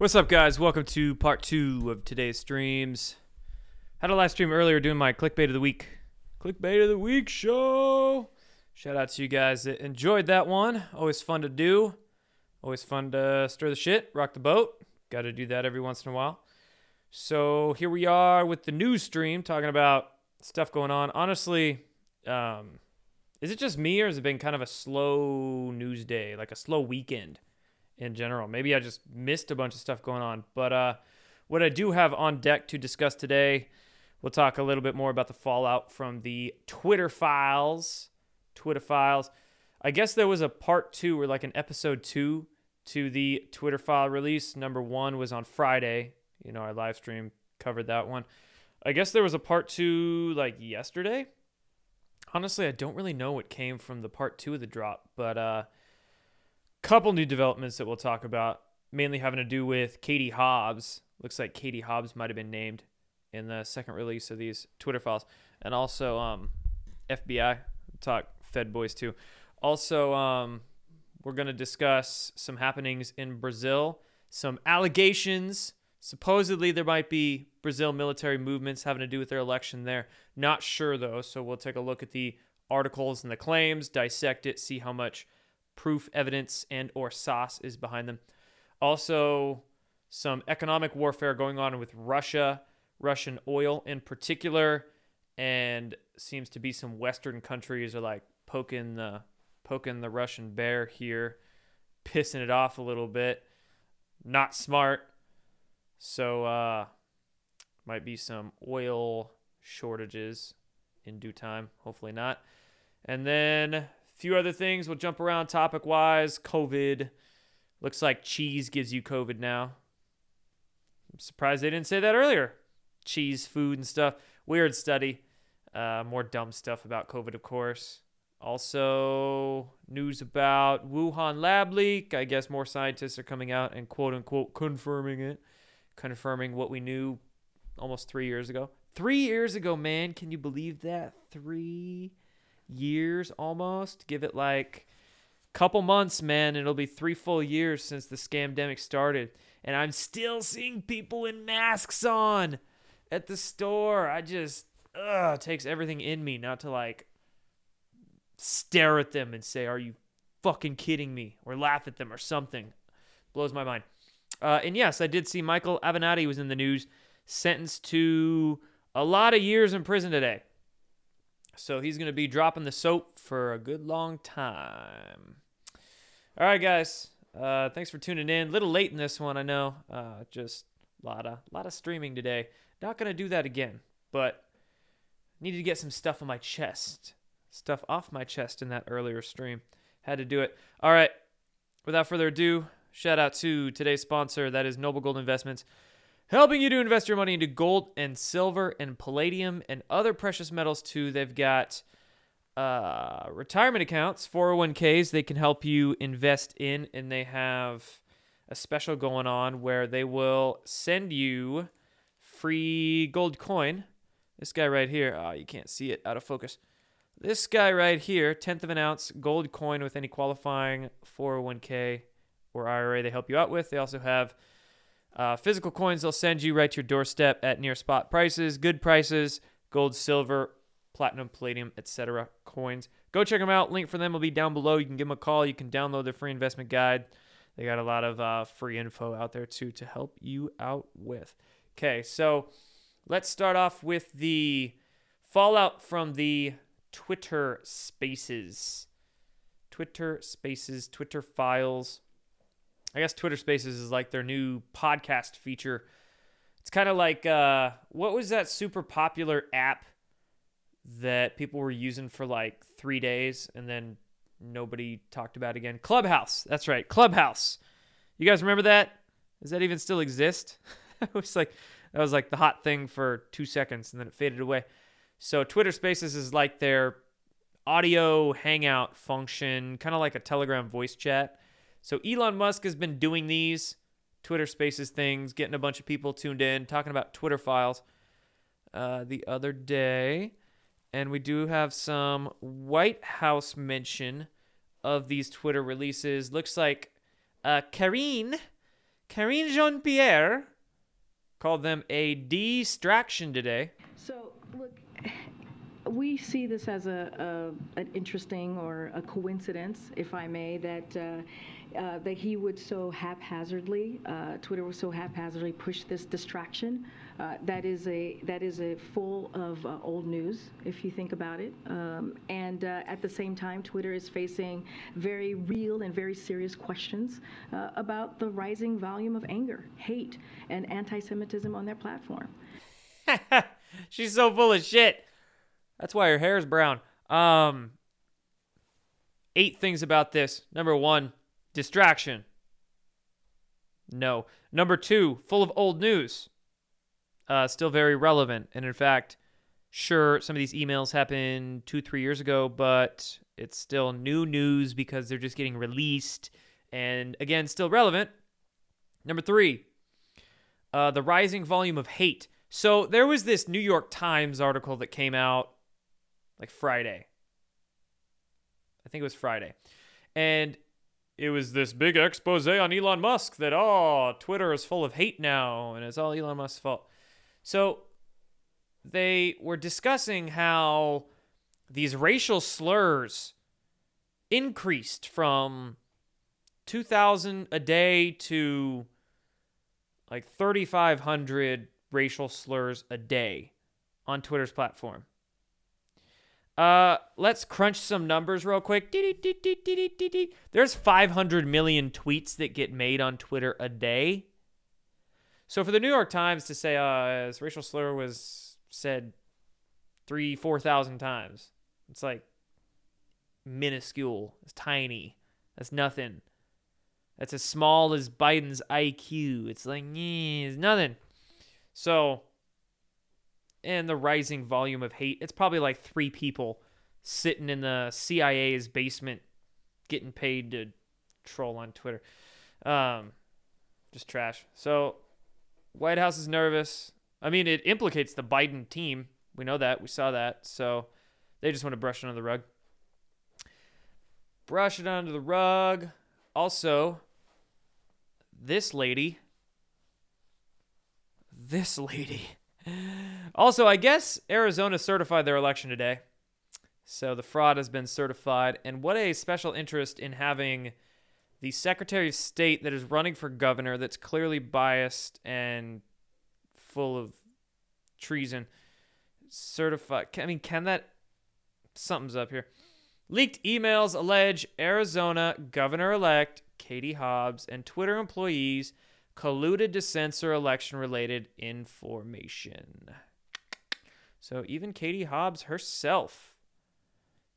What's up, guys? Welcome to part two of today's streams. Had a live stream earlier doing my clickbait of the week. Clickbait of the week show. Shout out to you guys that enjoyed that one. Always fun to do. Always fun to stir the shit, rock the boat. Got to do that every once in a while. So here we are with the news stream talking about stuff going on. Honestly, um, is it just me or has it been kind of a slow news day, like a slow weekend? In general. Maybe I just missed a bunch of stuff going on. But uh, what I do have on deck to discuss today, we'll talk a little bit more about the fallout from the Twitter files. Twitter files. I guess there was a part two or like an episode two to the Twitter file release. Number one was on Friday. You know, our live stream covered that one. I guess there was a part two like yesterday. Honestly, I don't really know what came from the part two of the drop, but uh, couple new developments that we'll talk about, mainly having to do with Katie Hobbs. Looks like Katie Hobbs might have been named in the second release of these Twitter files, and also um, FBI talk Fed boys too. Also, um, we're going to discuss some happenings in Brazil, some allegations. Supposedly, there might be Brazil military movements having to do with their election there. Not sure though, so we'll take a look at the articles and the claims, dissect it, see how much proof, evidence, and or sauce is behind them. Also, some economic warfare going on with Russia, Russian oil in particular, and seems to be some Western countries are like poking the poking the Russian bear here, pissing it off a little bit. Not smart. So uh might be some oil shortages in due time. Hopefully not. And then few other things. We'll jump around topic wise. COVID. Looks like cheese gives you COVID now. I'm surprised they didn't say that earlier. Cheese, food, and stuff. Weird study. Uh, more dumb stuff about COVID, of course. Also, news about Wuhan lab leak. I guess more scientists are coming out and quote unquote confirming it, confirming what we knew almost three years ago. Three years ago, man. Can you believe that? Three years almost. Give it like a couple months, man. It'll be three full years since the scamdemic started. And I'm still seeing people in masks on at the store. I just, ugh, it takes everything in me not to like stare at them and say, Are you fucking kidding me? Or laugh at them or something. Blows my mind. Uh, and yes, I did see Michael Avenatti was in the news, sentenced to a lot of years in prison today. So he's going to be dropping the soap for a good long time. All right, guys. Uh, thanks for tuning in. A little late in this one, I know. Uh, just a lot of, lot of streaming today. Not going to do that again, but needed to get some stuff on my chest. Stuff off my chest in that earlier stream. Had to do it. All right. Without further ado, shout out to today's sponsor. That is Noble Gold Investments helping you to invest your money into gold and silver and palladium and other precious metals too. They've got uh, retirement accounts, 401ks they can help you invest in, and they have a special going on where they will send you free gold coin. This guy right here, oh, you can't see it out of focus. This guy right here, tenth of an ounce gold coin with any qualifying 401k or IRA they help you out with. They also have uh, physical coins they'll send you right to your doorstep at near spot prices, good prices, gold, silver, platinum, palladium, etc. coins. Go check them out. Link for them will be down below. You can give them a call. You can download their free investment guide. They got a lot of uh, free info out there too to help you out with. Okay, so let's start off with the fallout from the Twitter Spaces. Twitter Spaces, Twitter files. I guess Twitter Spaces is like their new podcast feature. It's kind of like uh, what was that super popular app that people were using for like three days and then nobody talked about again? Clubhouse. That's right, Clubhouse. You guys remember that? Does that even still exist? it was like that was like the hot thing for two seconds and then it faded away. So Twitter Spaces is like their audio hangout function, kind of like a Telegram voice chat so Elon Musk has been doing these Twitter Spaces things, getting a bunch of people tuned in, talking about Twitter files uh, the other day. And we do have some White House mention of these Twitter releases. Looks like uh, Karine, Karine Jean Pierre called them a distraction today. So, we see this as a, a, an interesting or a coincidence, if I may, that uh, uh, that he would so haphazardly, uh, Twitter would so haphazardly push this distraction. Uh, that is a that is a full of uh, old news, if you think about it. Um, and uh, at the same time, Twitter is facing very real and very serious questions about the rising volume of anger, hate, and anti-Semitism on their platform. She's so full of shit. That's why her hair is brown. Um, eight things about this. Number one, distraction. No. Number two, full of old news. Uh, still very relevant. And in fact, sure, some of these emails happened two, three years ago, but it's still new news because they're just getting released. And again, still relevant. Number three, uh, the rising volume of hate. So there was this New York Times article that came out like Friday. I think it was Friday. And it was this big expose on Elon Musk that, oh, Twitter is full of hate now and it's all Elon Musk's fault. So they were discussing how these racial slurs increased from 2,000 a day to like 3,500 racial slurs a day on Twitter's platform. Uh, let's crunch some numbers real quick. There's 500 million tweets that get made on Twitter a day. So for the New York Times to say uh, this racial slur was said three, four thousand times, it's like minuscule. It's tiny. That's nothing. That's as small as Biden's IQ. It's like, it's nothing. So and the rising volume of hate. It's probably like three people sitting in the CIA's basement getting paid to troll on Twitter. Um, just trash. So, White House is nervous. I mean, it implicates the Biden team. We know that. We saw that. So, they just want to brush it under the rug. Brush it under the rug. Also, this lady. This lady also, I guess Arizona certified their election today. So the fraud has been certified. And what a special interest in having the Secretary of State that is running for governor that's clearly biased and full of treason certified. I mean, can that. Something's up here. Leaked emails allege Arizona governor elect Katie Hobbs and Twitter employees colluded to censor election related information. So even Katie Hobbs herself,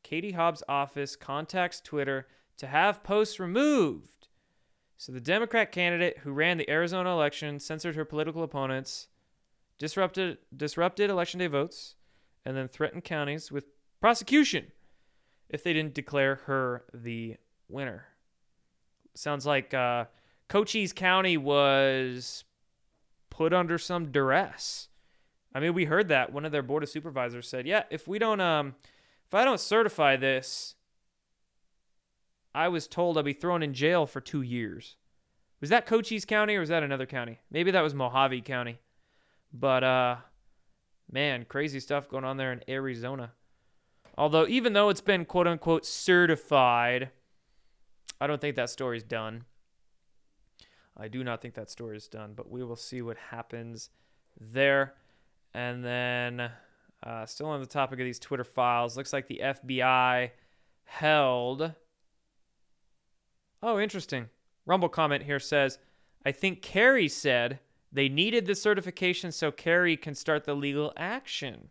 Katie Hobbs' office contacts Twitter to have posts removed. So the Democrat candidate who ran the Arizona election censored her political opponents, disrupted disrupted election day votes, and then threatened counties with prosecution if they didn't declare her the winner. Sounds like uh, Cochise County was put under some duress. I mean, we heard that one of their board of supervisors said, "Yeah, if we don't um if I don't certify this, I was told I'll be thrown in jail for 2 years." Was that Cochise County or was that another county? Maybe that was Mohave County. But uh man, crazy stuff going on there in Arizona. Although even though it's been quote unquote certified, I don't think that story's done. I do not think that story is done, but we will see what happens there. And then, uh, still on the topic of these Twitter files, looks like the FBI held. Oh, interesting. Rumble comment here says, I think Kari said they needed the certification so Kari can start the legal action.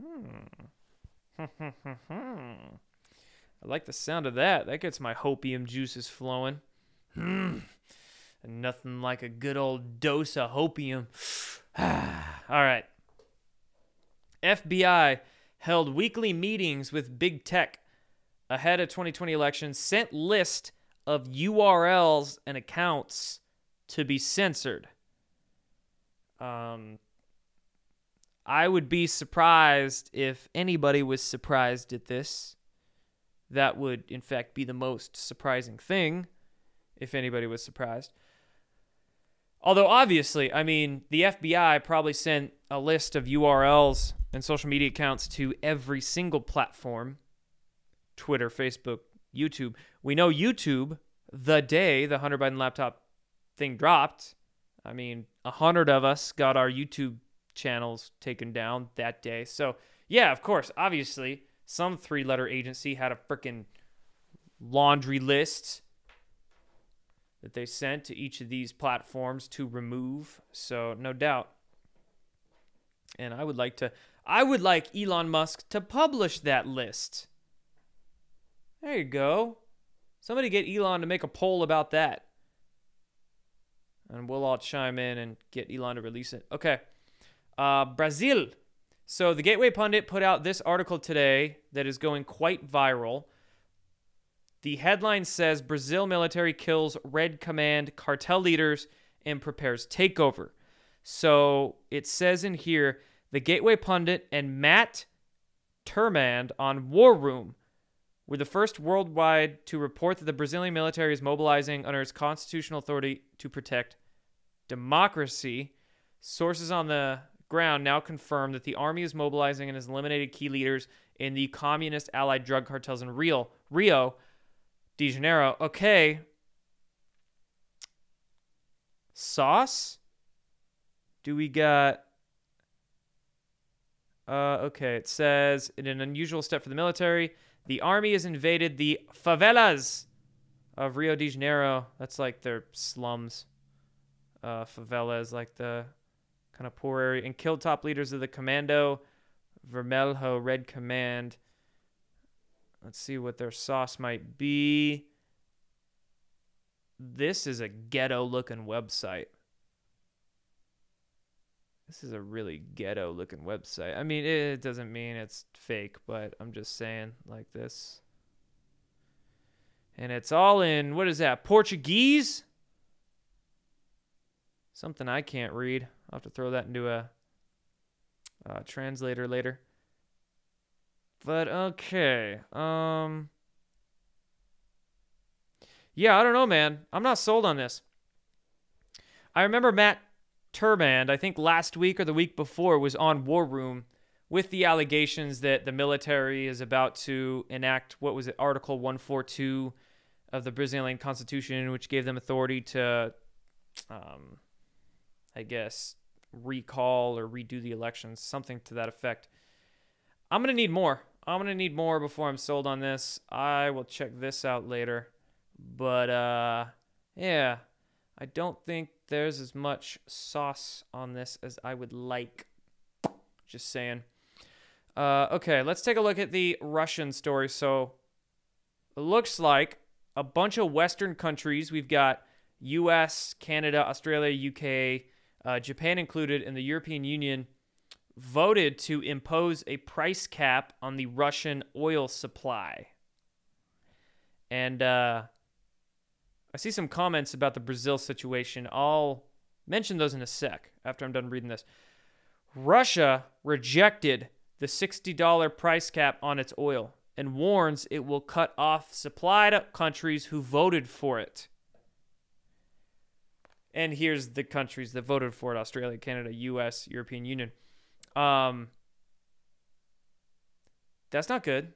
Hmm. I like the sound of that. That gets my hopium juices flowing. Hmm. Nothing like a good old dose of hopium. All right. FBI held weekly meetings with big tech ahead of 2020 elections, sent list of URLs and accounts to be censored. Um, I would be surprised if anybody was surprised at this. That would, in fact, be the most surprising thing if anybody was surprised. Although obviously, I mean, the FBI probably sent a list of URLs and social media accounts to every single platform Twitter, Facebook, YouTube. We know YouTube, the day the Hunter Biden laptop thing dropped, I mean, a hundred of us got our YouTube channels taken down that day. So, yeah, of course, obviously, some three letter agency had a freaking laundry list that they sent to each of these platforms to remove. So, no doubt. And I would like to I would like Elon Musk to publish that list. There you go. Somebody get Elon to make a poll about that. And we'll all chime in and get Elon to release it. Okay. Uh, Brazil. So the Gateway Pundit put out this article today that is going quite viral. The headline says Brazil military kills Red Command cartel leaders and prepares takeover. So it says in here the Gateway Pundit and Matt Tyrmand on War Room were the first worldwide to report that the Brazilian military is mobilizing under its constitutional authority to protect democracy. Sources on the ground now confirm that the army is mobilizing and has eliminated key leaders in the communist allied drug cartels in Rio, Rio de Janeiro. Okay. Sauce? Do we got uh, okay, it says in an unusual step for the military, the army has invaded the favelas of Rio de Janeiro. That's like their slums. Uh, favelas, like the kind of poor area, and killed top leaders of the Commando Vermelho Red Command. Let's see what their sauce might be. This is a ghetto looking website. This is a really ghetto looking website. I mean, it doesn't mean it's fake, but I'm just saying like this. And it's all in, what is that, Portuguese? Something I can't read. I'll have to throw that into a, a translator later. But okay. Um Yeah, I don't know, man. I'm not sold on this. I remember Matt Tyrmand, I think last week or the week before, was on War Room with the allegations that the military is about to enact what was it, Article 142 of the Brazilian Constitution, which gave them authority to, um, I guess, recall or redo the elections, something to that effect. I'm going to need more. I'm to need more before I'm sold on this. I will check this out later. But, uh, yeah, I don't think there's as much sauce on this as I would like. Just saying. Uh, okay, let's take a look at the Russian story. So, it looks like a bunch of Western countries. We've got US, Canada, Australia, UK, uh, Japan included, and the European Union voted to impose a price cap on the Russian oil supply. And uh, I see some comments about the Brazil situation. I'll mention those in a sec after I'm done reading this. Russia rejected the $60 price cap on its oil and warns it will cut off supply to countries who voted for it. And here's the countries that voted for it Australia, Canada, US, European Union. Um, that's not good.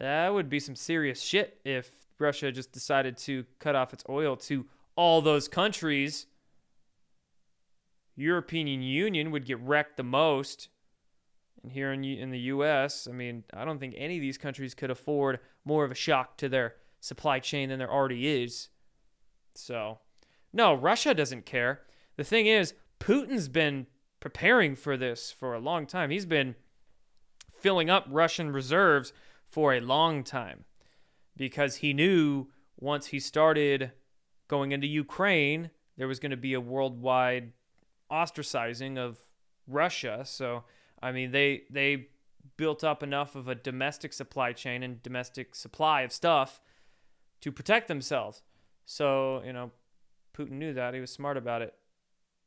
That would be some serious shit if Russia just decided to cut off its oil to all those countries, European Union would get wrecked the most. And here in, in the US, I mean, I don't think any of these countries could afford more of a shock to their supply chain than there already is. So, no, Russia doesn't care. The thing is, Putin's been preparing for this for a long time. He's been filling up Russian reserves for a long time because he knew once he started going into Ukraine, there was going to be a worldwide ostracizing of Russia. So, I mean, they they built up enough of a domestic supply chain and domestic supply of stuff to protect themselves. So, you know, Putin knew that. He was smart about it.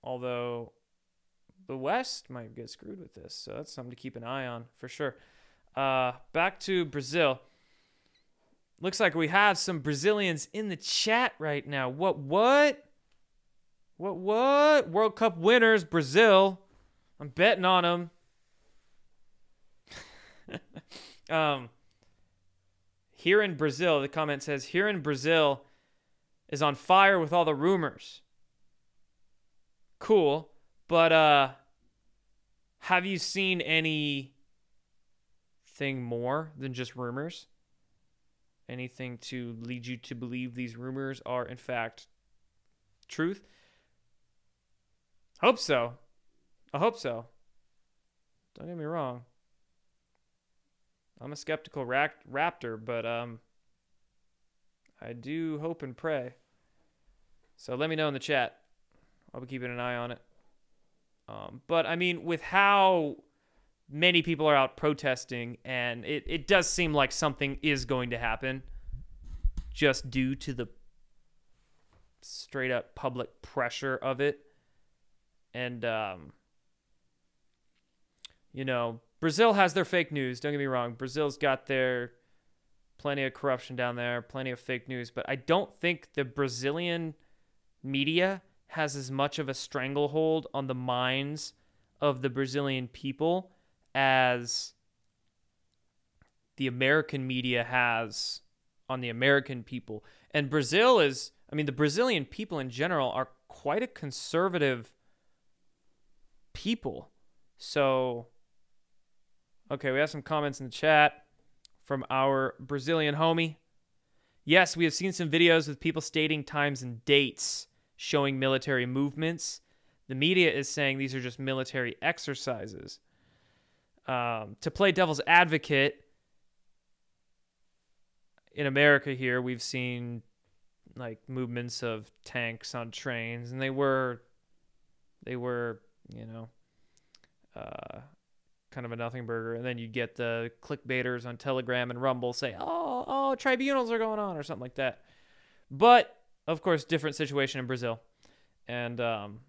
Although the West might get screwed with this. So that's something to keep an eye on for sure. Uh, back to Brazil. Looks like we have some Brazilians in the chat right now. What? What? What? What? World Cup winners, Brazil. I'm betting on them. um, here in Brazil, the comment says, here in Brazil is on fire with all the rumors. Cool. But uh have you seen anything more than just rumors? Anything to lead you to believe these rumors are in fact truth? Hope so. I hope so. Don't get me wrong. I'm a skeptical ra- raptor, but um I do hope and pray. So let me know in the chat. I'll be keeping an eye on it. Um, but I mean, with how many people are out protesting, and it, it does seem like something is going to happen just due to the straight up public pressure of it. And, um, you know, Brazil has their fake news. Don't get me wrong. Brazil's got their plenty of corruption down there, plenty of fake news. But I don't think the Brazilian media has as much of a stranglehold on the minds of the Brazilian people as the American media has on the American people. And Brazil is, I mean, the Brazilian people in general are quite a conservative people. So, okay, we have some comments in the chat from our Brazilian homie. Yes, we have seen some videos with people stating times and dates showing military movements. The media is saying these are just military exercises. Um, to play devil's advocate, in America here, we've seen like movements of tanks on trains, and they were, they were, you know, uh, kind of a nothing burger. And then you get the clickbaiters on Telegram and Rumble say, "Oh, oh, tribunals are going on" or something like that. But of course, different situation in Brazil. And um,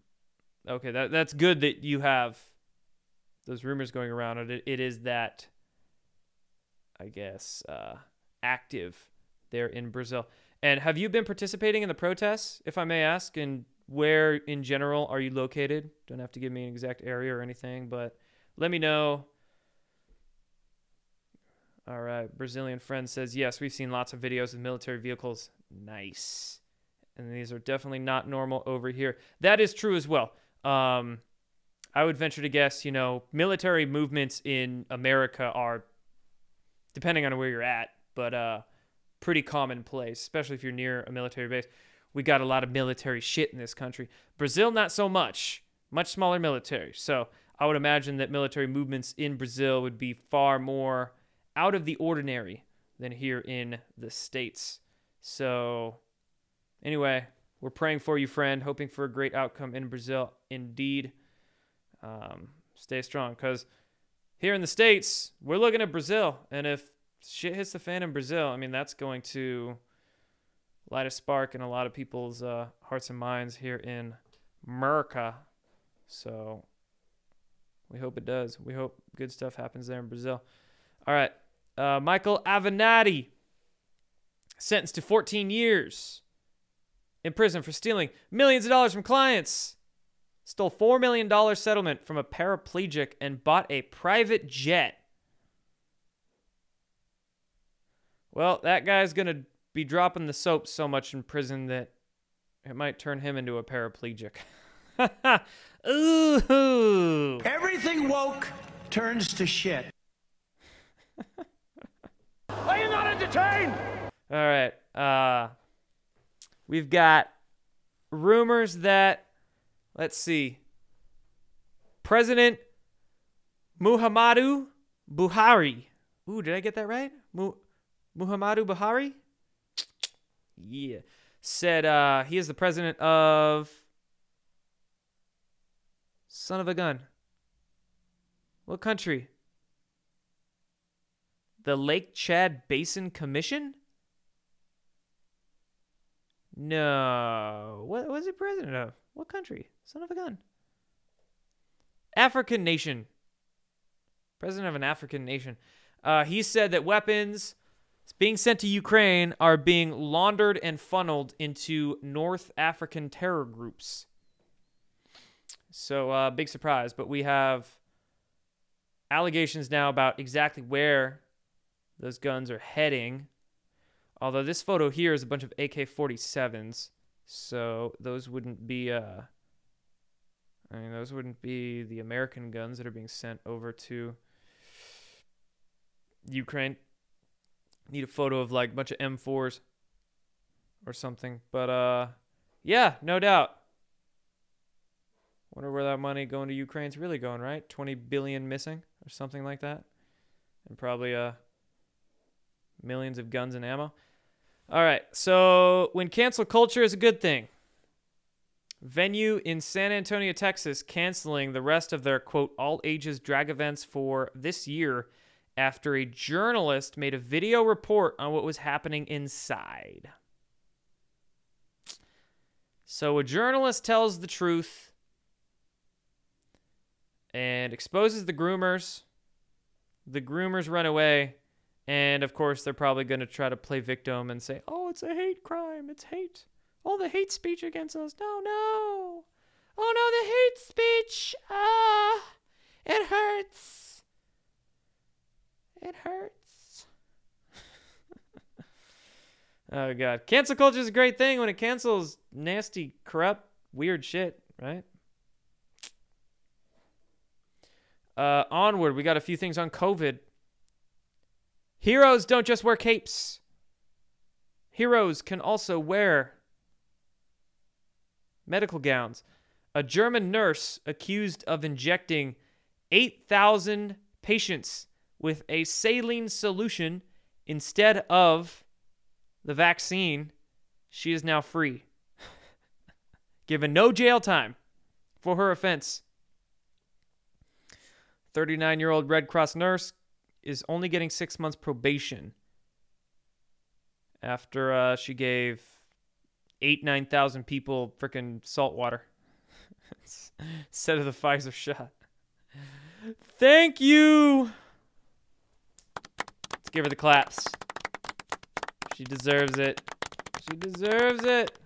okay, that that's good that you have those rumors going around. It it is that, I guess, uh, active there in Brazil. And have you been participating in the protests, if I may ask? And where in general are you located? Don't have to give me an exact area or anything, but let me know. All right, Brazilian friend says yes. We've seen lots of videos of military vehicles. Nice and these are definitely not normal over here. That is true as well. Um, I would venture to guess, you know, military movements in America are, depending on where you're at, but uh, pretty commonplace, especially if you're near a military base. We got a lot of military shit in this country. Brazil, not so much. Much smaller military. So I would imagine that military movements in Brazil would be far more out of the ordinary than here in the States. So Anyway, we're praying for you, friend, hoping for a great outcome in Brazil. Indeed. Um, stay strong because here in the States, we're looking at Brazil. And if shit hits the fan in Brazil, I mean, that's going to light a spark in a lot of people's uh, hearts and minds here in America. So we hope it does. We hope good stuff happens there in Brazil. All right. Uh, Michael Avenatti, sentenced to 14 years in prison for stealing millions of dollars from clients. Stole $4 million settlement from a paraplegic and bought a private jet. Well, that guy's going to be dropping the soap so much in prison that it might turn him into a paraplegic. Ooh. Everything woke turns to shit. Are you not entertained? All right. Uh We've got rumors that, let's see, President Muhammadu Buhari. Ooh, did I get that right? Mu- Muhammadu Buhari? Yeah. Said uh, he is the president of. Son of a gun. What country? The Lake Chad Basin Commission? No. What was he president of? What country? Son of a gun. African nation. President of an African nation. Uh, he said that weapons being sent to Ukraine are being laundered and funneled into North African terror groups. So, uh, big surprise. But we have allegations now about exactly where those guns are heading. Although this photo here is a bunch of AK 47s. So, those wouldn't be. Uh, I mean, those wouldn't be the American guns that are being sent over to Ukraine. Need a photo of like a bunch of M4s or something. But uh yeah, no doubt. Wonder where that money going to Ukraine's really going, right? 20 billion missing or something like that. And probably uh millions of guns and ammo. All right. So, when cancel culture is a good thing. Venue in San Antonio, Texas, canceling the rest of their quote all ages drag events for this year after a journalist made a video report on what was happening inside. So a journalist tells the truth and exposes the groomers. The groomers run away. And of course, they're probably going to try to play victim and say, oh, it's a hate crime. It's hate. All the hate speech against us. No, no. Oh, no, the hate speech. Ah, it hurts. It hurts. oh, God. Cancel culture is a great thing when it cancels nasty, corrupt, weird shit, right? Uh, onward, we got a few things on COVID. Heroes don't just wear capes. Heroes can also wear medical gowns. A German nurse accused of injecting 8,000 patients with a saline solution instead of the vaccine, she is now free. Given no jail time for her offense. 39 year old Red Cross nurse is only getting six months probation after uh, she gave eight, 9,000 people freaking salt water instead of the Pfizer shot. Thank you. Let's give her the claps. She deserves it. She deserves it.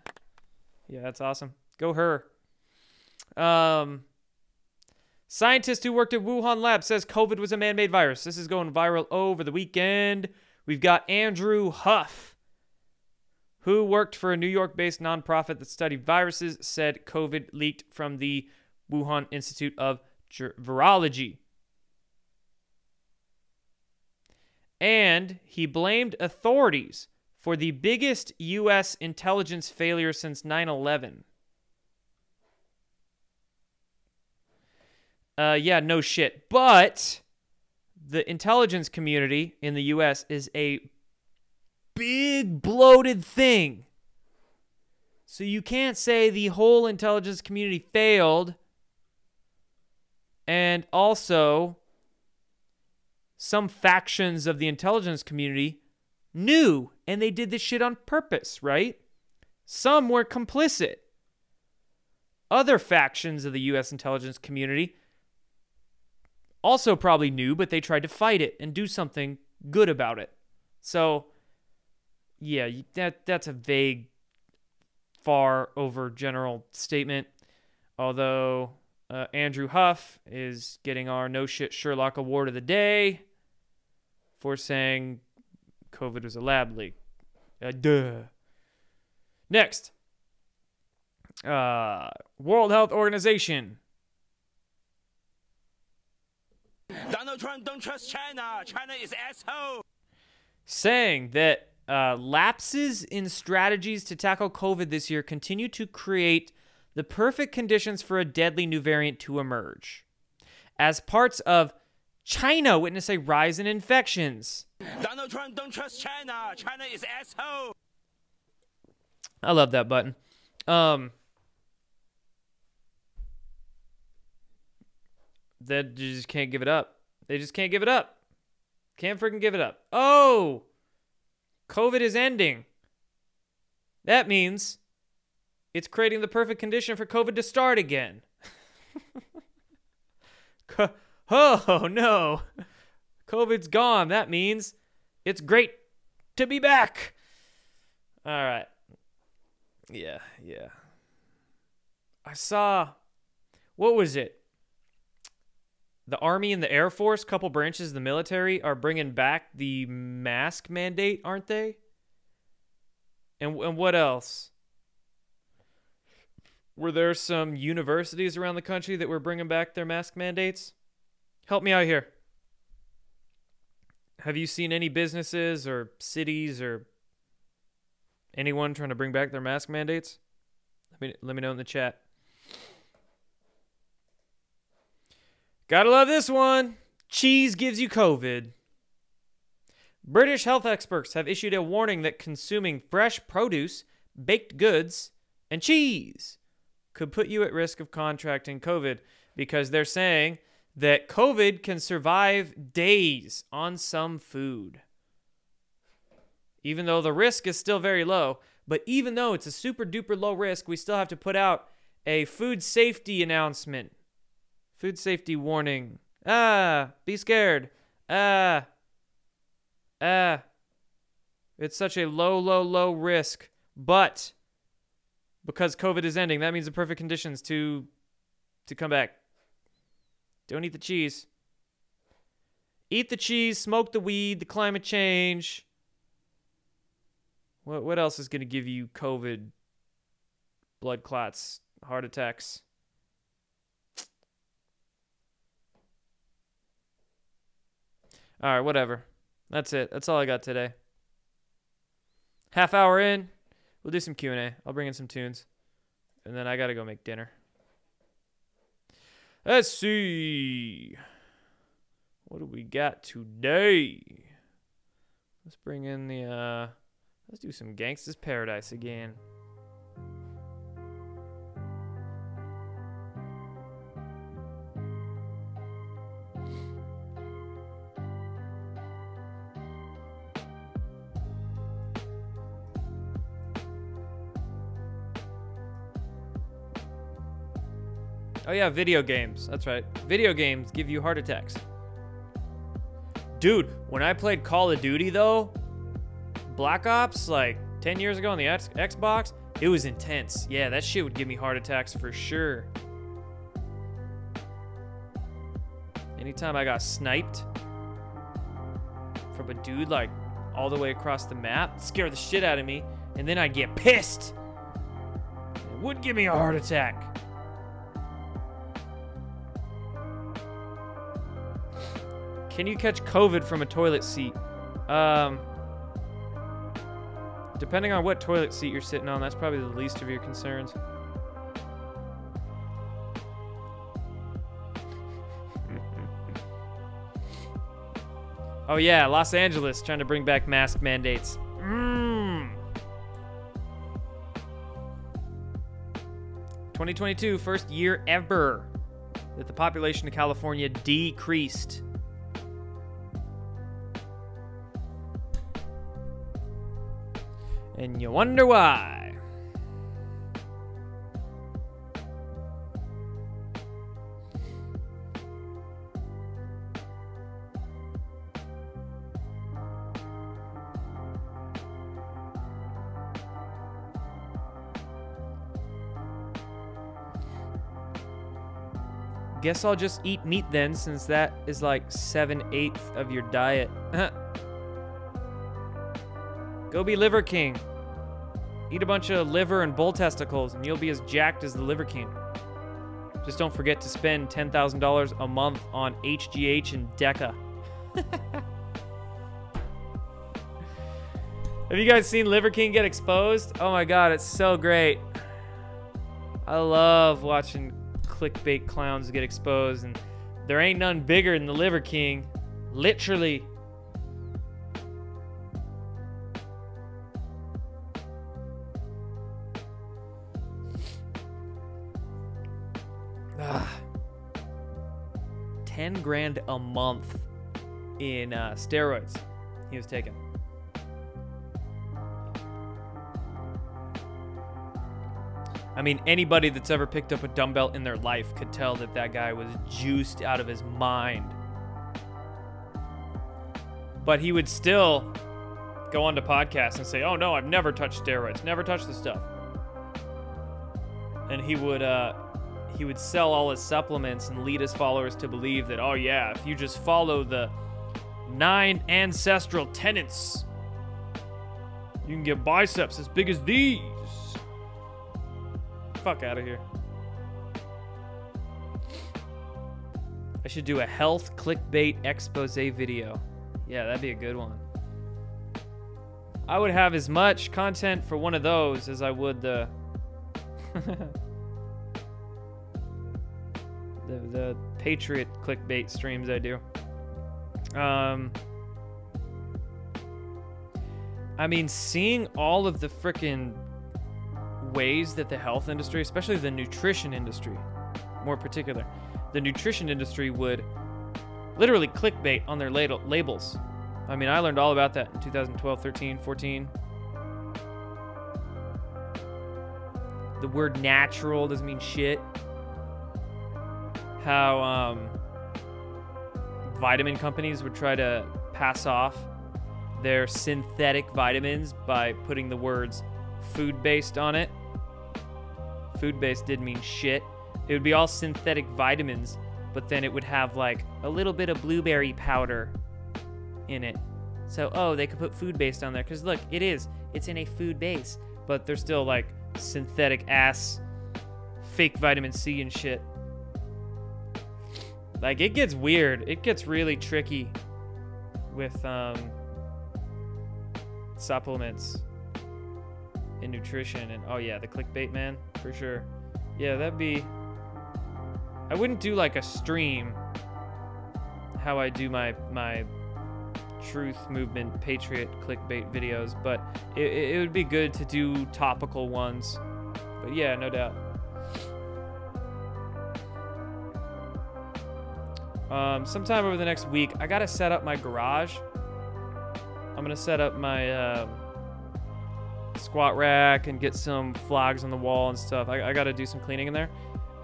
Yeah, that's awesome. Go her. Um, scientist who worked at Wuhan lab says COVID was a man-made virus. This is going viral over the weekend. We've got Andrew Huff, who worked for a New York-based nonprofit that studied viruses, said COVID leaked from the Wuhan Institute of Virology. And he blamed authorities for the biggest U.S. intelligence failure since 9 11. Uh, yeah, no shit. But the intelligence community in the U.S. is a big bloated thing. So you can't say the whole intelligence community failed. And also, some factions of the intelligence community knew and they did this shit on purpose, right? Some were complicit. Other factions of the US intelligence community also probably knew, but they tried to fight it and do something good about it. So, yeah, that that's a vague, far over general statement. Although uh, Andrew Huff is getting our no shit Sherlock Award of the day for saying COVID was a lab leak. Uh, duh. Next, uh, World Health Organization. Donald Trump don't trust China. China is asshole. Saying that uh, lapses in strategies to tackle COVID this year continue to create the perfect conditions for a deadly new variant to emerge. As parts of China witness a rise in infections. Donald Trump don't trust China. China is asshole. I love that button. Um, that you just can't give it up. They just can't give it up. Can't freaking give it up. Oh, COVID is ending. That means it's creating the perfect condition for COVID to start again. oh no, COVID's gone. That means it's great to be back. All right. Yeah, yeah. I saw what was it? The Army and the Air Force, couple branches of the military, are bringing back the mask mandate, aren't they? And, and what else? Were there some universities around the country that were bringing back their mask mandates? Help me out here. Have you seen any businesses or cities or anyone trying to bring back their mask mandates? Let me let me know in the chat. Gotta love this one. Cheese gives you COVID. British health experts have issued a warning that consuming fresh produce, baked goods, and cheese could put you at risk of contracting COVID because they're saying that COVID can survive days on some food. Even though the risk is still very low, but even though it's a super duper low risk, we still have to put out a food safety announcement. Food safety warning. Ah, be scared. Ah, ah. It's such a low, low, low risk. But because COVID is ending, that means the perfect conditions to to come back. Don't eat the cheese. Eat the cheese, smoke the weed, the climate change. What what else is going to give you COVID? Blood clots, heart attacks. All right, whatever. That's it. That's all I got today. Half hour in, we'll do some Q&A. I'll bring in some tunes. And then I got to go make dinner. Let's see. What do we got today? Let's bring in the uh let's do some Gangsta's Paradise again. Oh yeah, video games. That's right. Video games give you heart attacks. Dude, when I played Call of Duty though, Black Ops like 10 years ago on the X- Xbox, it was intense. Yeah, that shit would give me heart attacks for sure. Anytime I got sniped from a dude like all the way across the map, it scared the shit out of me, and then I'd get pissed. It would give me a heart attack. Can you catch COVID from a toilet seat? Um, depending on what toilet seat you're sitting on, that's probably the least of your concerns. oh yeah, Los Angeles trying to bring back mask mandates. Mm. 2022, first year ever that the population of California decreased. And you wonder why. Guess I'll just eat meat then, since that is like seven eighths of your diet. Go be Liver King. Eat a bunch of liver and bull testicles, and you'll be as jacked as the Liver King. Just don't forget to spend $10,000 a month on HGH and DECA. Have you guys seen Liver King get exposed? Oh my god, it's so great. I love watching clickbait clowns get exposed, and there ain't none bigger than the Liver King. Literally. Grand a month in uh, steroids he was taking. I mean, anybody that's ever picked up a dumbbell in their life could tell that that guy was juiced out of his mind. But he would still go onto podcasts and say, "Oh no, I've never touched steroids, never touched the stuff." And he would, uh, he would sell all his supplements and lead his followers to believe that, oh yeah, if you just follow the nine ancestral tenets, you can get biceps as big as these. Fuck out of here. I should do a health clickbait expose video. Yeah, that'd be a good one. I would have as much content for one of those as I would the the, the Patriot clickbait streams I do. Um, I mean, seeing all of the freaking ways that the health industry, especially the nutrition industry, more particular, the nutrition industry would literally clickbait on their labels. I mean, I learned all about that in 2012, 13, 14. The word natural doesn't mean shit. How um, vitamin companies would try to pass off their synthetic vitamins by putting the words food based on it. Food based didn't mean shit. It would be all synthetic vitamins, but then it would have like a little bit of blueberry powder in it. So, oh, they could put food based on there because look, it is. It's in a food base, but they're still like synthetic ass fake vitamin C and shit. Like it gets weird. It gets really tricky with um supplements and nutrition and oh yeah, the clickbait man for sure. Yeah, that'd be I wouldn't do like a stream how I do my my truth movement patriot clickbait videos, but it, it would be good to do topical ones. But yeah, no doubt. Um, sometime over the next week, I gotta set up my garage. I'm gonna set up my uh, squat rack and get some flags on the wall and stuff. I, I gotta do some cleaning in there,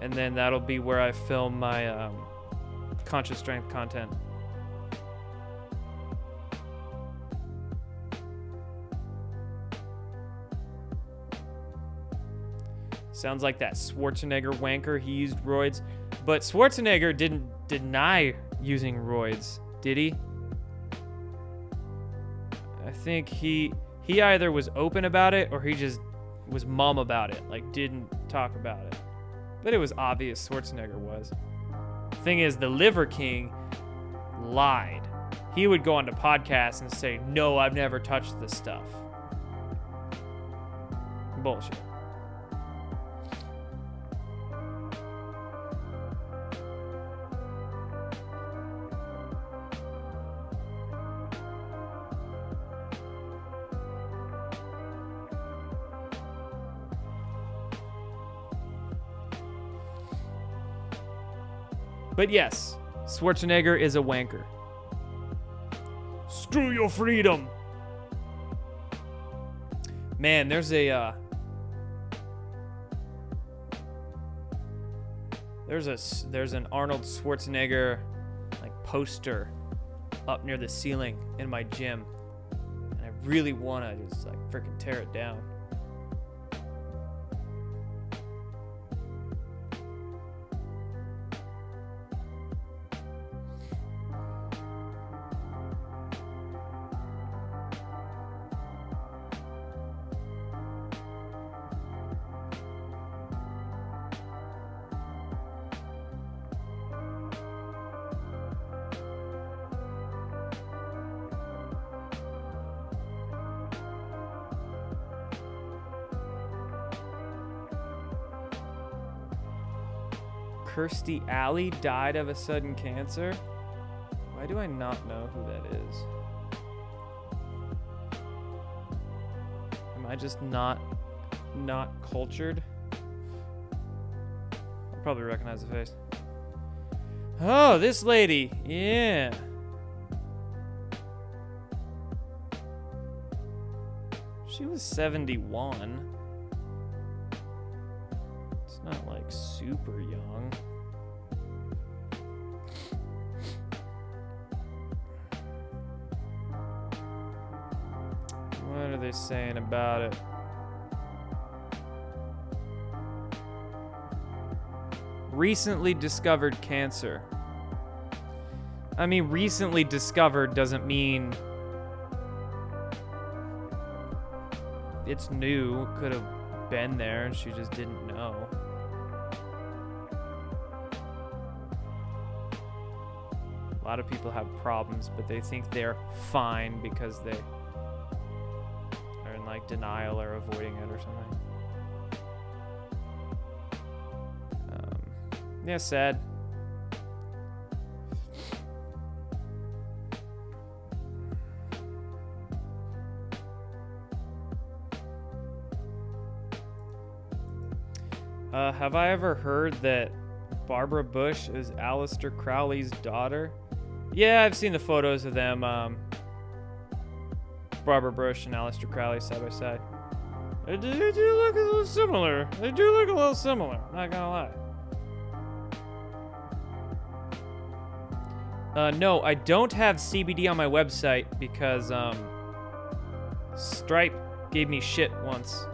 and then that'll be where I film my um, conscious strength content. Sounds like that Schwarzenegger wanker. He used roids, but Schwarzenegger didn't deny using roids, did he? I think he he either was open about it or he just was mum about it, like didn't talk about it. But it was obvious Schwarzenegger was. Thing is, the Liver King lied. He would go onto podcasts and say, "No, I've never touched this stuff." Bullshit. But yes, Schwarzenegger is a wanker. Screw your freedom. Man, there's a uh, there's a there's an Arnold Schwarzenegger like poster up near the ceiling in my gym, and I really want to just like freaking tear it down. Kirstie Alley died of a sudden cancer? Why do I not know who that is? Am I just not not cultured? I'll probably recognize the face. Oh, this lady. Yeah. She was 71. Super young. What are they saying about it? recently discovered cancer. I mean, recently discovered doesn't mean it's new. Could have been there and she just didn't know. Lot of people have problems, but they think they're fine because they are in like denial or avoiding it or something. Um, yeah, sad. Uh, have I ever heard that Barbara Bush is Aleister Crowley's daughter? Yeah, I've seen the photos of them. Um, Barbara Bush and Aleister Crowley side by side. They do, look a little similar. They do look a little similar. Not gonna lie. Uh, no, I don't have CBD on my website because um, Stripe gave me shit once,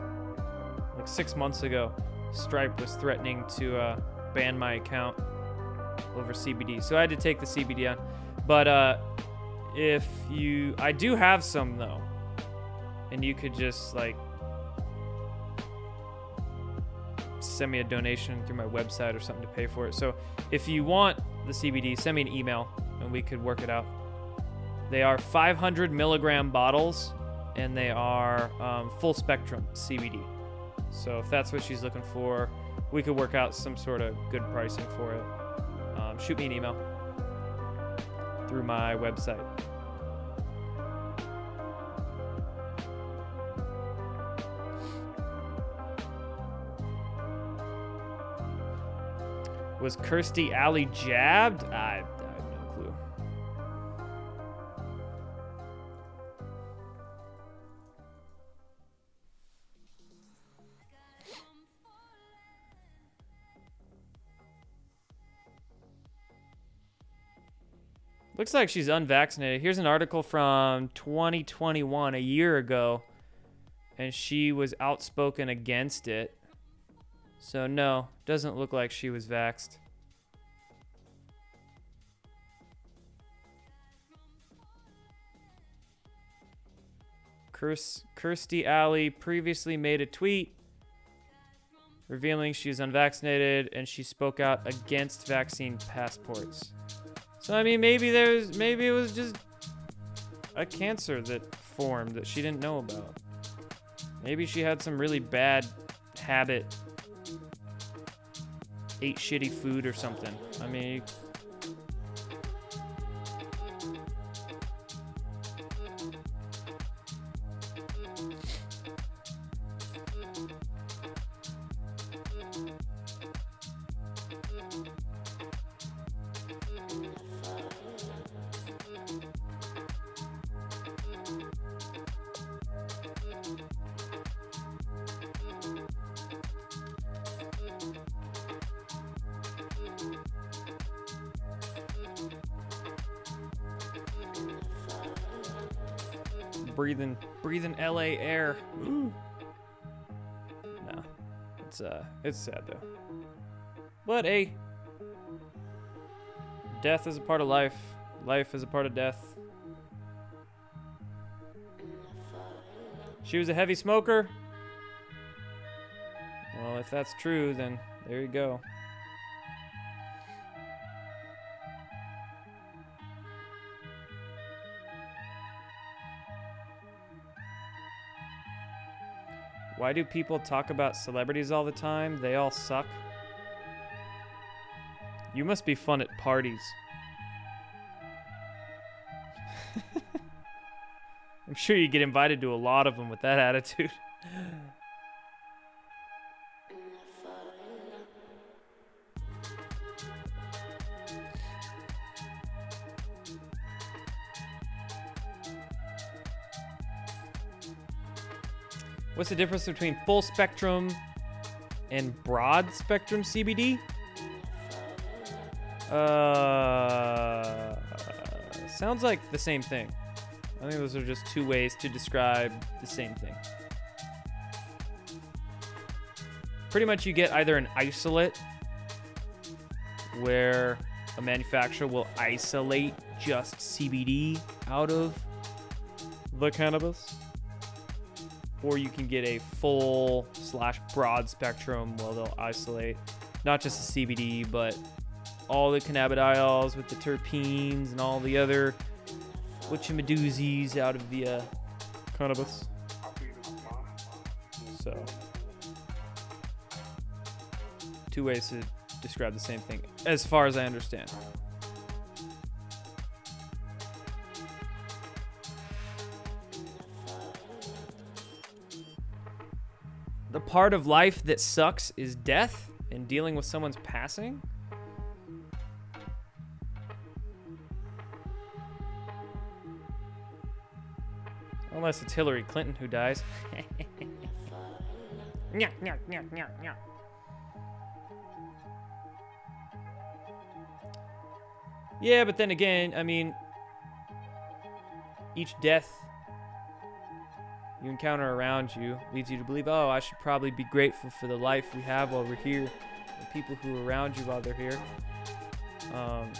like six months ago. Stripe was threatening to uh, ban my account over CBD, so I had to take the CBD on. But uh, if you, I do have some though, and you could just like send me a donation through my website or something to pay for it. So if you want the CBD, send me an email and we could work it out. They are 500 milligram bottles and they are um, full spectrum CBD. So if that's what she's looking for, we could work out some sort of good pricing for it. Um, shoot me an email through my website. Was Kirstie Alley jabbed? I, Looks like she's unvaccinated. Here's an article from 2021, a year ago, and she was outspoken against it. So, no, doesn't look like she was vaxxed. Kirs- Kirstie Alley previously made a tweet revealing she's unvaccinated and she spoke out against vaccine passports. So I mean, maybe there's maybe it was just a cancer that formed that she didn't know about. Maybe she had some really bad habit, ate shitty food or something. I mean, It's sad though. But hey. Death is a part of life. Life is a part of death. She was a heavy smoker. Well, if that's true, then there you go. Why do people talk about celebrities all the time? They all suck. You must be fun at parties. I'm sure you get invited to a lot of them with that attitude. What's the difference between full spectrum and broad spectrum CBD? Uh, sounds like the same thing. I think those are just two ways to describe the same thing. Pretty much, you get either an isolate where a manufacturer will isolate just CBD out of the cannabis. Or you can get a full slash broad spectrum where they'll isolate not just the CBD, but all the cannabidiols with the terpenes and all the other whatchamadoozies out of the uh, cannabis. So, two ways to describe the same thing, as far as I understand. The part of life that sucks is death and dealing with someone's passing. Unless it's Hillary Clinton who dies. Nya, nya, nya, nya, nya. Yeah, but then again, I mean, each death you encounter around you leads you to believe, oh, I should probably be grateful for the life we have while we're here, the people who are around you while they're here. Um,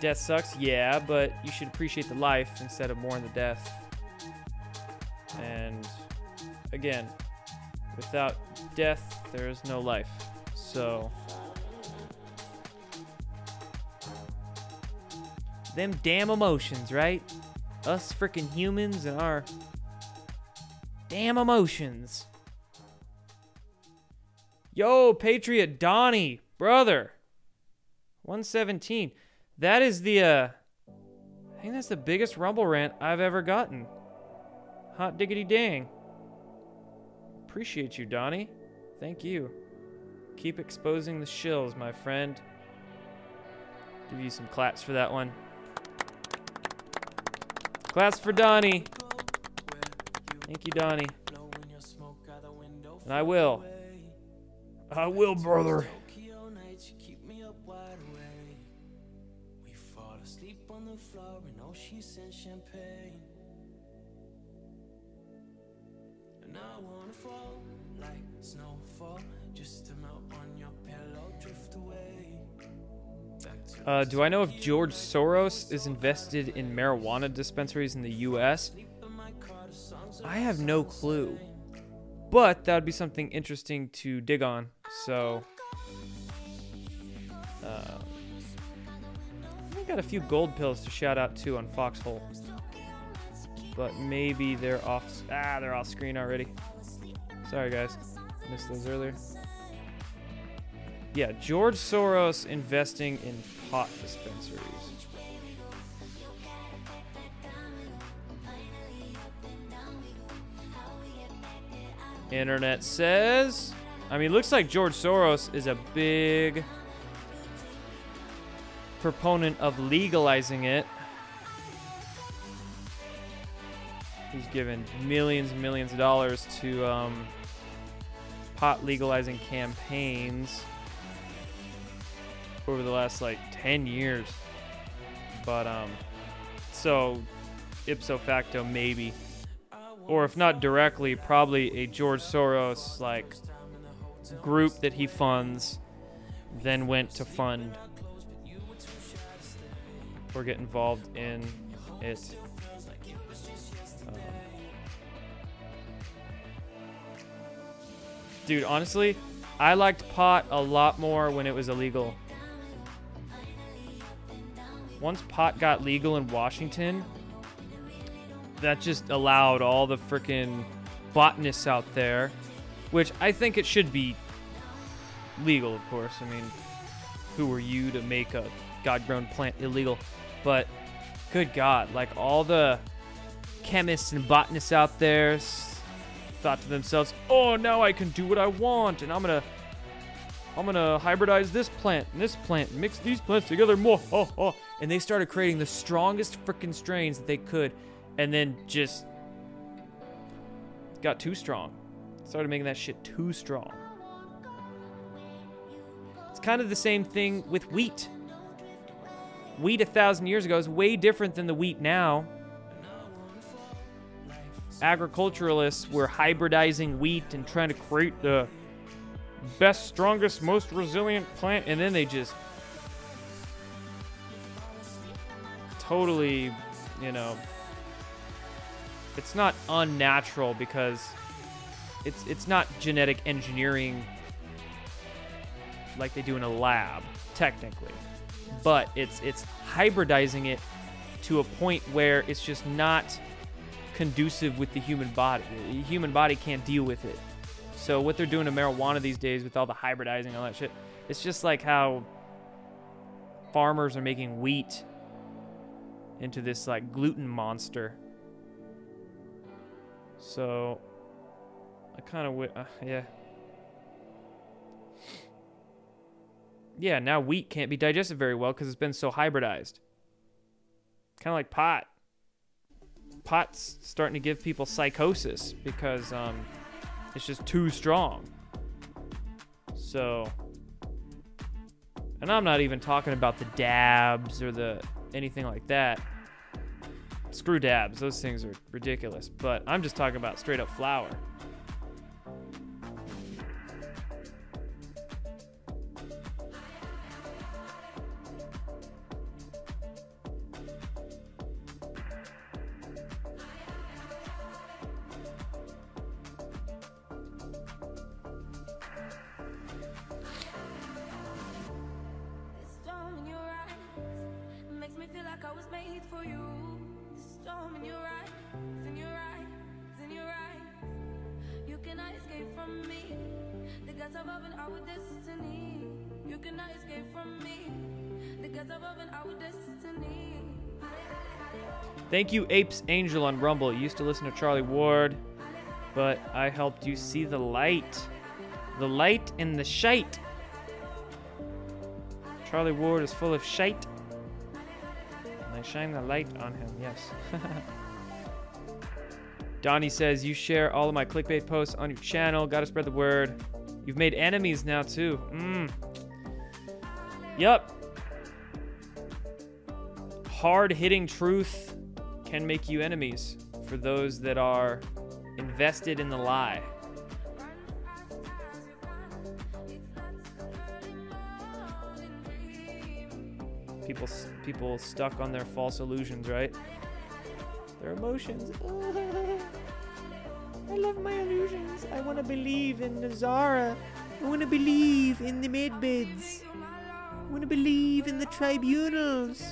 death sucks, yeah, but you should appreciate the life instead of mourn the death. And again, without death, there is no life. So. Them damn emotions, right? Us freaking humans and our damn emotions. Yo, Patriot Donnie, brother. 117. That is the uh I think that's the biggest rumble rant I've ever gotten. Hot diggity dang. Appreciate you, Donnie. Thank you. Keep exposing the shills, my friend. Give you some claps for that one. Claps for Donnie. Thank you, Donnie. And I will. I will, brother. We fall asleep on the floor in Oceans and champagne. And I wanna fall like snowfall, just to melt on your pillow, drift away. Uh, do I know if George Soros is invested in marijuana dispensaries in the U.S.? I have no clue. But that would be something interesting to dig on. So, uh, I got a few gold pills to shout out to on Foxhole. But maybe they're off. Ah, they're off screen already. Sorry, guys. Missed those earlier. Yeah, George Soros investing in pot dispensaries. Internet says. I mean, looks like George Soros is a big proponent of legalizing it. He's given millions and millions of dollars to um, pot legalizing campaigns over the last like 10 years. But um so ipso facto maybe or if not directly probably a George Soros like group that he funds then went to fund or get involved in it. Um, dude, honestly, I liked pot a lot more when it was illegal. Once pot got legal in Washington, that just allowed all the freaking botanists out there, which I think it should be legal, of course. I mean, who are you to make a god grown plant illegal? But good God, like all the chemists and botanists out there thought to themselves, "Oh, now I can do what I want, and I'm gonna, I'm gonna hybridize this plant and this plant, mix these plants together more." Oh, oh. And they started creating the strongest freaking strains that they could, and then just got too strong. Started making that shit too strong. It's kind of the same thing with wheat. Wheat a thousand years ago is way different than the wheat now. Agriculturalists were hybridizing wheat and trying to create the best, strongest, most resilient plant, and then they just totally, you know, it's not unnatural because it's it's not genetic engineering like they do in a lab technically. But it's it's hybridizing it to a point where it's just not conducive with the human body. The human body can't deal with it so what they're doing to marijuana these days with all the hybridizing and all that shit it's just like how farmers are making wheat into this like gluten monster so I kind of w- uh, yeah. Yeah, now wheat can't be digested very well because it's been so hybridized. Kind of like pot. Pot's starting to give people psychosis because um, it's just too strong. So, and I'm not even talking about the dabs or the anything like that. Screw dabs; those things are ridiculous. But I'm just talking about straight up flower. Thank you, Apes Angel on Rumble. You used to listen to Charlie Ward, but I helped you see the light. The light in the shite. Charlie Ward is full of shite. And I shine the light on him, yes. Donnie says, You share all of my clickbait posts on your channel. Gotta spread the word. You've made enemies now, too. Mmm. Yup. Hard hitting truth can make you enemies for those that are invested in the lie. People, people stuck on their false illusions, right? Their emotions. I love my illusions. I want to believe in NESARA. I want to believe in the med beds. I want to believe in the tribunals.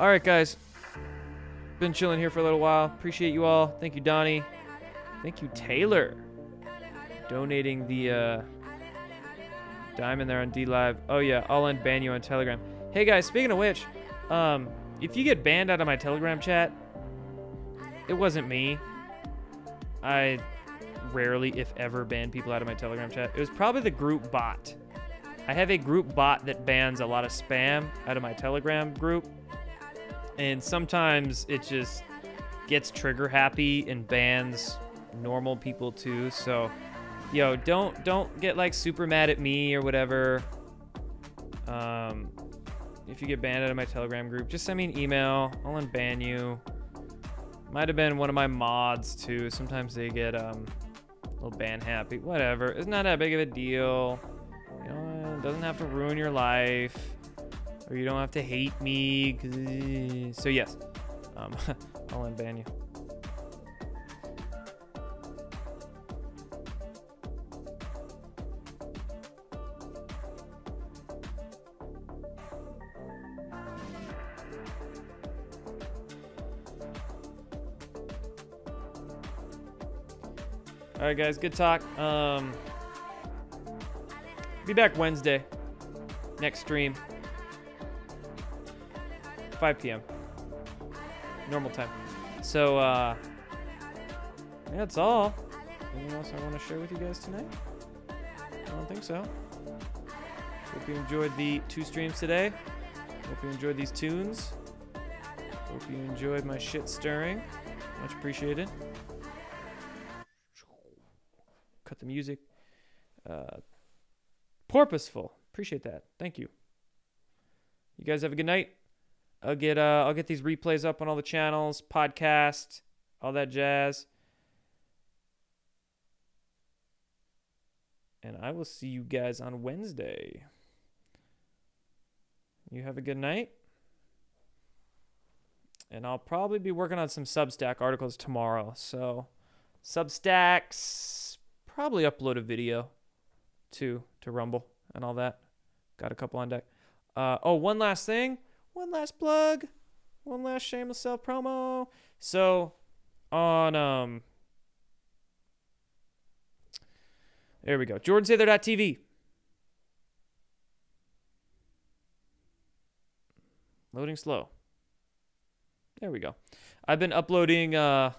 All right, guys. Been chilling here for a little while. Appreciate you all. Thank you, Donnie. Thank you, Taylor, donating the uh, diamond there on DLive. Oh yeah, I'll unban you on Telegram. Hey guys, speaking of which, um, if you get banned out of my Telegram chat, it wasn't me. I rarely, if ever, ban people out of my Telegram chat. It was probably the group bot. I have a group bot that bans a lot of spam out of my Telegram group and sometimes it just gets trigger happy and bans normal people too. So yo don't don't get like super mad at me or whatever. Um if you get banned out of my telegram group just send me an email. I'll unban you. Might have been one of my mods too. Sometimes they get um a little ban happy. Whatever. It's not that big of a deal. You know it doesn't have to ruin your life or you don't have to hate me. So yes, um, I'll unban you. All right, guys, good talk. Um, be back Wednesday. Next stream. 5 p.m. Normal time. So, uh, that's all. Anything else I want to share with you guys tonight? I don't think so. Hope you enjoyed the two streams today. Hope you enjoyed these tunes. Hope you enjoyed my shit stirring. Much appreciated. Cut the music. Uh, Porpoiseful. Appreciate that. Thank you. You guys have a good night. I'll get uh I'll get these replays up on all the channels, podcast, all that jazz. And I will see you guys on Wednesday. You have a good night. And I'll probably be working on some Substack articles tomorrow. So, Substacks probably upload a video to to Rumble and all that. Got a couple on deck. Uh, oh, one last thing. One last plug. One last shameless self promo. So, on um, there we go. JordanSather.tv. Loading slow. There we go. I've been uploading uh,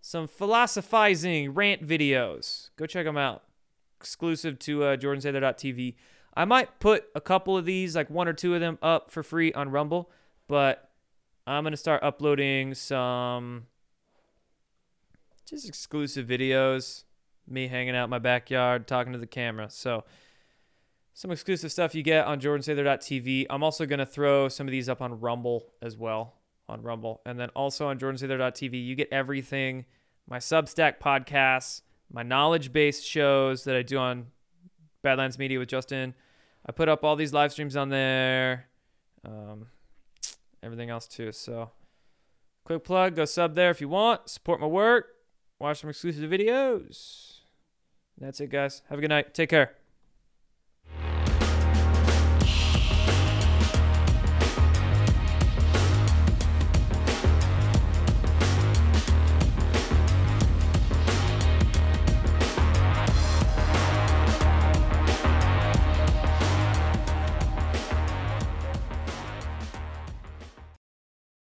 some philosophizing rant videos. Go check them out. Exclusive to uh, JordanSather.tv. I might put a couple of these, like one or two of them, up for free on Rumble, but I'm going to start uploading some just exclusive videos. Me hanging out in my backyard, talking to the camera. So, some exclusive stuff you get on jordansather.tv. I'm also going to throw some of these up on Rumble as well, on Rumble. And then also on jordansather.tv, you get everything my Substack podcasts, my knowledge based shows that I do on Badlands Media with Justin. I put up all these live streams on there, um, everything else too. So, quick plug go sub there if you want, support my work, watch some exclusive videos. That's it, guys. Have a good night. Take care.